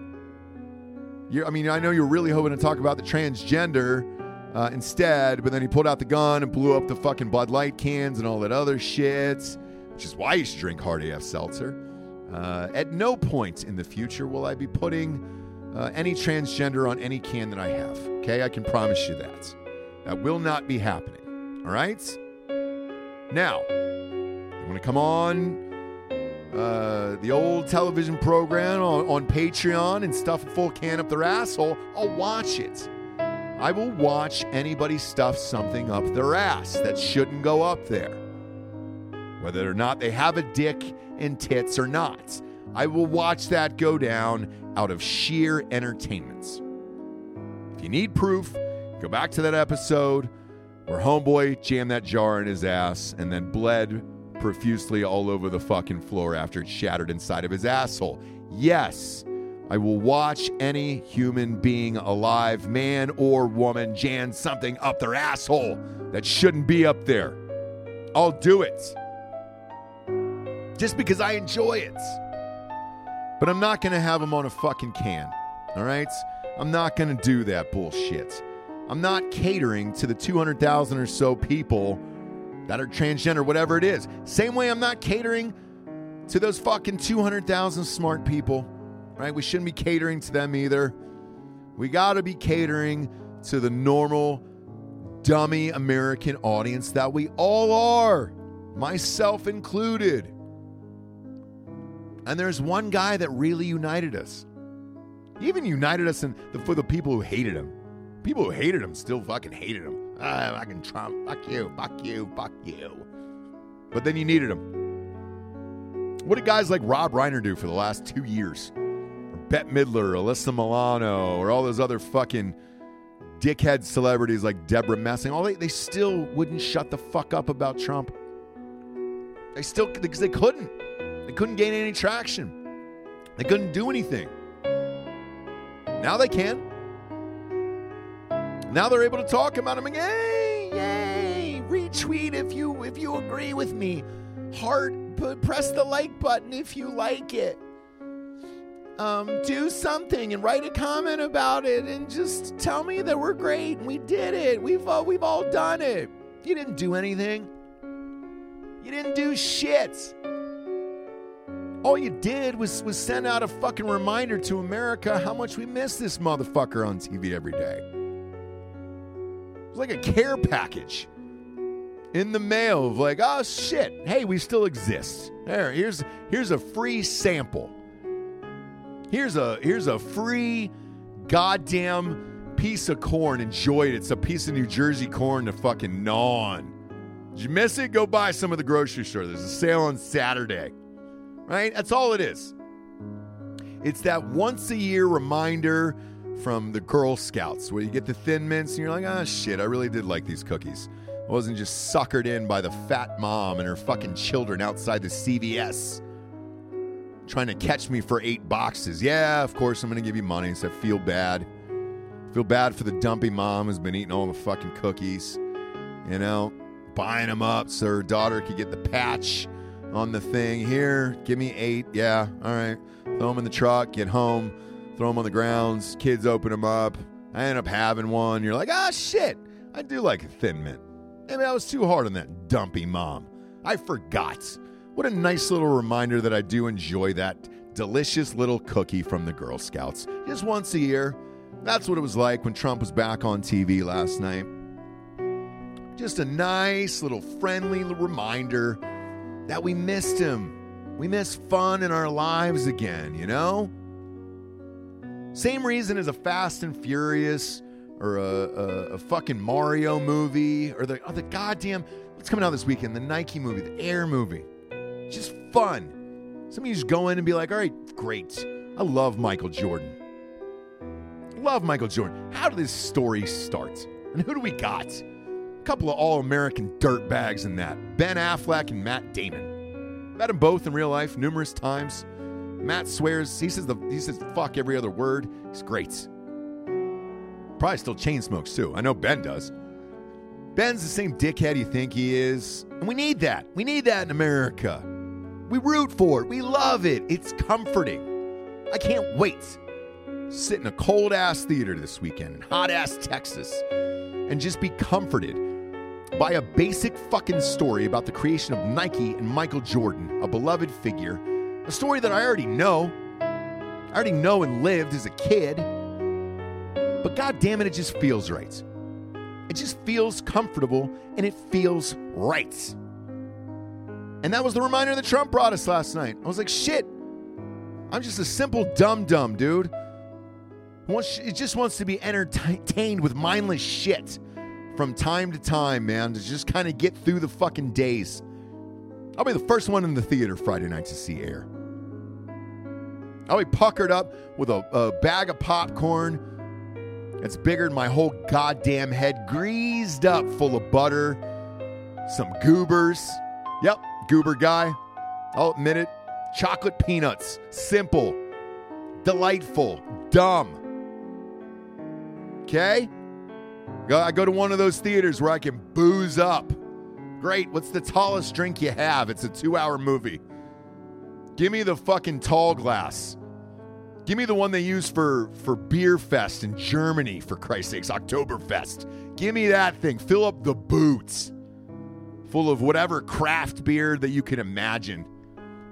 You're, I mean, I know you're really hoping to talk about the transgender uh, instead, but then he pulled out the gun and blew up the fucking Bud Light cans and all that other shit, which is why you should drink hard AF seltzer. Uh, at no point in the future will I be putting uh, any transgender on any can that I have. Okay, I can promise you that. That will not be happening. All right? Now, you want to come on uh, the old television program on, on Patreon and stuff a full can up their asshole, I'll watch it. I will watch anybody stuff something up their ass that shouldn't go up there. Whether or not they have a dick and tits or not. I will watch that go down out of sheer entertainment. If you need proof, go back to that episode where Homeboy jammed that jar in his ass and then bled profusely all over the fucking floor after it shattered inside of his asshole. Yes, I will watch any human being alive, man or woman, jam something up their asshole that shouldn't be up there. I'll do it. Just because I enjoy it. But I'm not going to have them on a fucking can. All right? I'm not going to do that bullshit. I'm not catering to the 200,000 or so people that are transgender, whatever it is. Same way I'm not catering to those fucking 200,000 smart people, right? We shouldn't be catering to them either. We got to be catering to the normal, dummy American audience that we all are, myself included. And there's one guy that really united us. He even united us in the, for the people who hated him. People who hated him still fucking hated him. Ah, fucking Trump. Fuck you. Fuck you. Fuck you. But then you needed him. What did guys like Rob Reiner do for the last two years? Bette Midler, Alyssa Milano, or all those other fucking dickhead celebrities like Debra Messing, all they, they still wouldn't shut the fuck up about Trump. They still because they couldn't. They couldn't gain any traction. They couldn't do anything. Now they can. Now they're able to talk about him. Yay, yay! Retweet if you if you agree with me. Heart, press the like button if you like it. Um, do something and write a comment about it, and just tell me that we're great and we did it. We've all, we've all done it. You didn't do anything. You didn't do shit. All you did was was send out a fucking reminder to America how much we miss this motherfucker on TV every day. It was like a care package in the mail of like, oh shit, hey, we still exist. There, here's here's a free sample. Here's a here's a free goddamn piece of corn. Enjoy it. It's a piece of New Jersey corn to fucking gnaw on. Did you miss it? Go buy some at the grocery store. There's a sale on Saturday. Right? That's all it is. It's that once a year reminder from the Girl Scouts where you get the thin mints and you're like, ah, shit, I really did like these cookies. I wasn't just suckered in by the fat mom and her fucking children outside the CVS trying to catch me for eight boxes. Yeah, of course I'm going to give you money, so I feel bad. Feel bad for the dumpy mom who's been eating all the fucking cookies. You know, buying them up so her daughter could get the patch on the thing. Here, give me eight. Yeah, all right. Throw them in the truck, get home, throw them on the grounds. Kids open them up. I end up having one. You're like, ah, shit. I do like a thin mint. Maybe I was too hard on that dumpy mom. I forgot. What a nice little reminder that I do enjoy that delicious little cookie from the Girl Scouts. Just once a year. That's what it was like when Trump was back on TV last night. Just a nice little friendly reminder that we missed him. We miss fun in our lives again, you know? Same reason as a Fast and Furious or a, a, a fucking Mario movie or the, oh, the goddamn, what's coming out this weekend? The Nike movie, the Air movie. Just fun. Some of you just go in and be like, all right, great. I love Michael Jordan. Love Michael Jordan. How did this story start? And who do we got? A couple of all American dirtbags in that Ben Affleck and Matt Damon. Met them both in real life numerous times. Matt swears, he says, the, he says fuck every other word. He's great. Probably still chain smokes too. I know Ben does. Ben's the same dickhead you think he is. And we need that. We need that in America. We root for it. We love it. It's comforting. I can't wait. Sit in a cold ass theater this weekend in hot ass Texas and just be comforted by a basic fucking story about the creation of Nike and Michael Jordan, a beloved figure. A story that I already know. I already know and lived as a kid. But god damn it, it just feels right. It just feels comfortable and it feels right. And that was the reminder that Trump brought us last night. I was like, shit, I'm just a simple dumb dumb dude. It just wants to be entertained with mindless shit from time to time, man, to just kind of get through the fucking days. I'll be the first one in the theater Friday night to see Air. I'll be puckered up with a, a bag of popcorn it's bigger than my whole goddamn head, greased up full of butter, some goobers. Yep, goober guy. I'll admit it. Chocolate peanuts. Simple, delightful, dumb. Okay? I go to one of those theaters where I can booze up. Great. What's the tallest drink you have? It's a two hour movie. Give me the fucking tall glass. Give me the one they use for for Beer Fest in Germany, for Christ's sakes, Oktoberfest. Give me that thing. Fill up the boots full of whatever craft beer that you can imagine.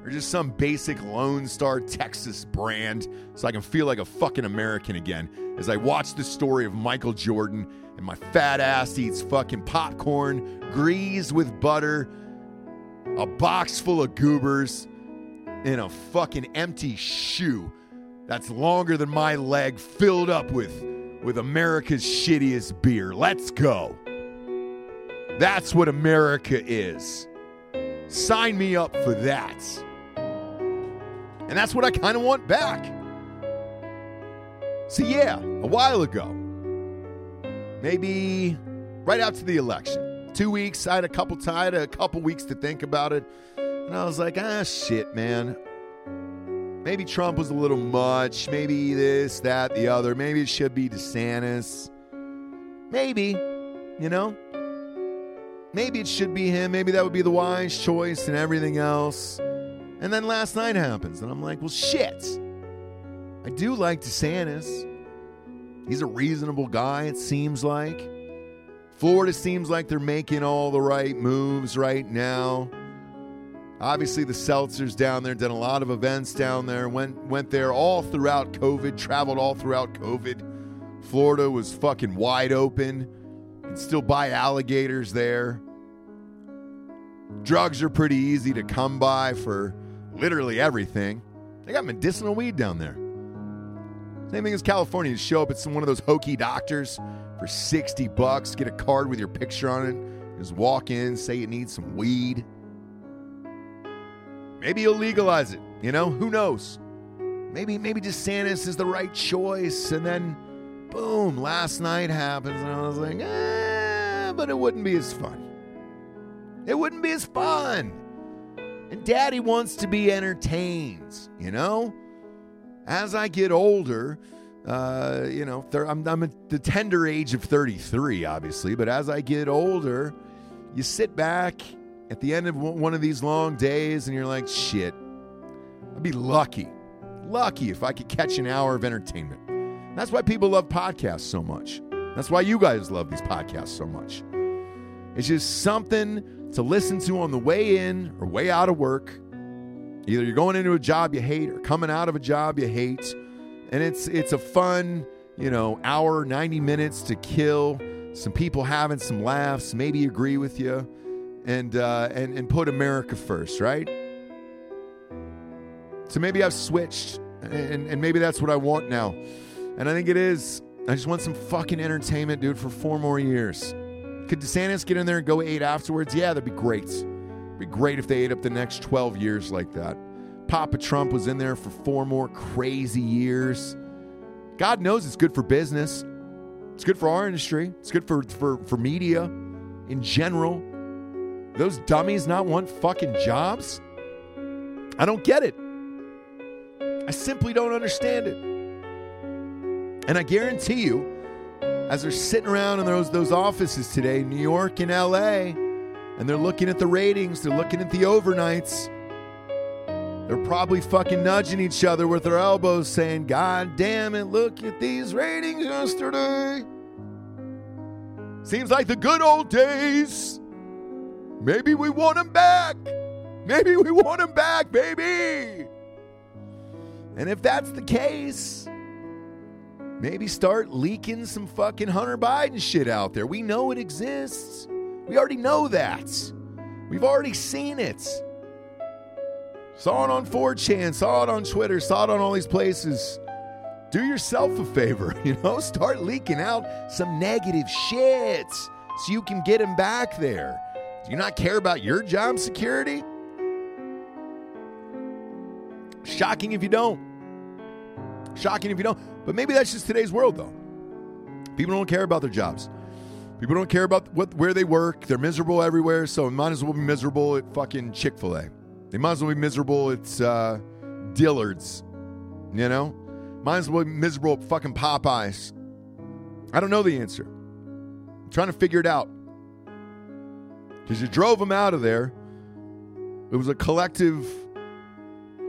Or just some basic Lone Star Texas brand so I can feel like a fucking American again as I watch the story of Michael Jordan and my fat ass eats fucking popcorn, greased with butter, a box full of goobers, and a fucking empty shoe that's longer than my leg filled up with with America's shittiest beer. Let's go. That's what America is. Sign me up for that. And that's what I kind of want back. So, yeah, a while ago, maybe right after the election. Two weeks, I had a couple I had a couple weeks to think about it. And I was like, ah shit, man. Maybe Trump was a little much. Maybe this, that, the other. Maybe it should be DeSantis. Maybe, you know? Maybe it should be him. Maybe that would be the wise choice and everything else. And then last night happens, and I'm like, well, shit. I do like DeSantis. He's a reasonable guy, it seems like. Florida seems like they're making all the right moves right now. Obviously, the Seltzers down there did a lot of events down there. Went went there all throughout COVID. Traveled all throughout COVID. Florida was fucking wide open. You can still buy alligators there. Drugs are pretty easy to come by for literally everything. They got medicinal weed down there. Same thing as California. You show up at some one of those hokey doctors for 60 bucks, get a card with your picture on it, just walk in, say you need some weed. Maybe you'll legalize it, you know? Who knows? Maybe maybe DeSantis is the right choice, and then boom, last night happens, and I was like, eh, but it wouldn't be as fun. It wouldn't be as fun. And daddy wants to be entertained, you know? As I get older, uh, you know, I'm, I'm at the tender age of 33, obviously, but as I get older, you sit back at the end of one of these long days and you're like, shit, I'd be lucky, lucky if I could catch an hour of entertainment. That's why people love podcasts so much. That's why you guys love these podcasts so much. It's just something to listen to on the way in or way out of work. Either you're going into a job you hate or coming out of a job you hate. And it's it's a fun, you know, hour, 90 minutes to kill. Some people having some laughs, maybe agree with you, and uh, and and put America first, right? So maybe I've switched, and, and maybe that's what I want now. And I think it is. I just want some fucking entertainment, dude, for four more years. Could DeSantis get in there and go eight afterwards? Yeah, that'd be great. It'd be great if they ate up the next 12 years like that. Papa Trump was in there for four more crazy years. God knows it's good for business. It's good for our industry. It's good for, for, for media in general. Those dummies not want fucking jobs? I don't get it. I simply don't understand it. And I guarantee you, as they're sitting around in those, those offices today, New York and LA, and they're looking at the ratings, they're looking at the overnights, they're probably fucking nudging each other with their elbows saying, God damn it, look at these ratings yesterday. Seems like the good old days. Maybe we want them back. Maybe we want them back, baby. And if that's the case, maybe start leaking some fucking Hunter Biden shit out there. We know it exists. We already know that. We've already seen it. Saw it on 4chan, saw it on Twitter, saw it on all these places. Do yourself a favor, <laughs> you know? Start leaking out some negative shit so you can get him back there. Do you not care about your job security? Shocking if you don't. Shocking if you don't. But maybe that's just today's world, though. People don't care about their jobs. People don't care about what where they work. They're miserable everywhere, so might as well be miserable at fucking Chick Fil A. They might as well be miserable at uh, Dillard's. You know, might as well be miserable at fucking Popeyes. I don't know the answer. I'm trying to figure it out because you drove them out of there. It was a collective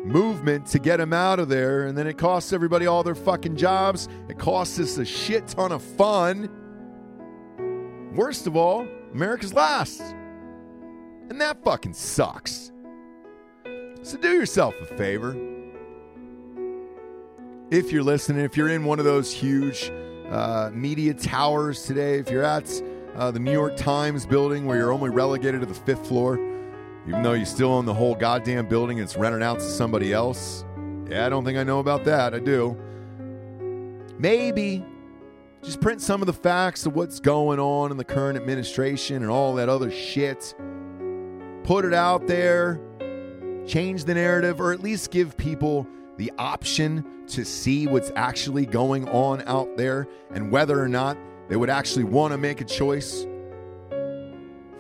movement to get them out of there, and then it costs everybody all their fucking jobs. It costs us a shit ton of fun. Worst of all, America's last. And that fucking sucks. So do yourself a favor. If you're listening, if you're in one of those huge uh, media towers today, if you're at uh, the New York Times building where you're only relegated to the fifth floor, even though you still own the whole goddamn building and it's rented out to somebody else. Yeah, I don't think I know about that. I do. Maybe just print some of the facts of what's going on in the current administration and all that other shit. Put it out there, change the narrative, or at least give people the option to see what's actually going on out there and whether or not they would actually want to make a choice.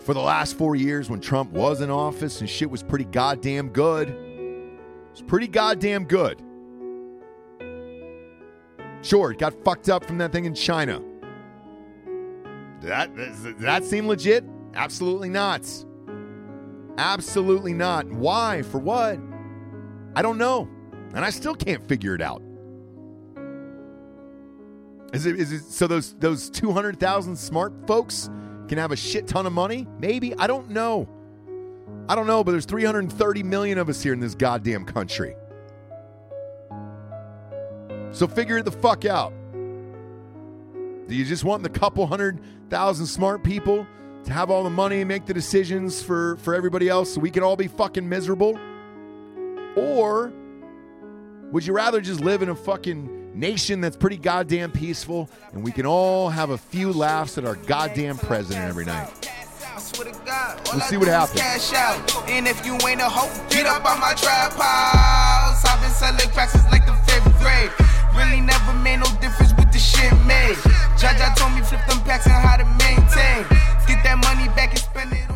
For the last four years, when Trump was in office and shit was pretty goddamn good, it was pretty goddamn good. Sure, it got fucked up from that thing in China. That does that seem legit? Absolutely not. Absolutely not. Why? For what? I don't know. And I still can't figure it out. Is it is it so those those 200,000 smart folks can have a shit ton of money? Maybe. I don't know. I don't know, but there's 330 million of us here in this goddamn country. So figure the fuck out. Do you just want the couple hundred thousand smart people to have all the money and make the decisions for, for everybody else so we can all be fucking miserable? Or would you rather just live in a fucking nation that's pretty goddamn peaceful, and we can all have a few laughs at our goddamn president every night. We'll see what happens. Cash out. And if you ain't a hoe, get up on my tripods. I've been selling cracks like the fifth grade. Really never made no difference with the shit made. Jaja told me flip them packs and how to maintain. Get that money back and spend it.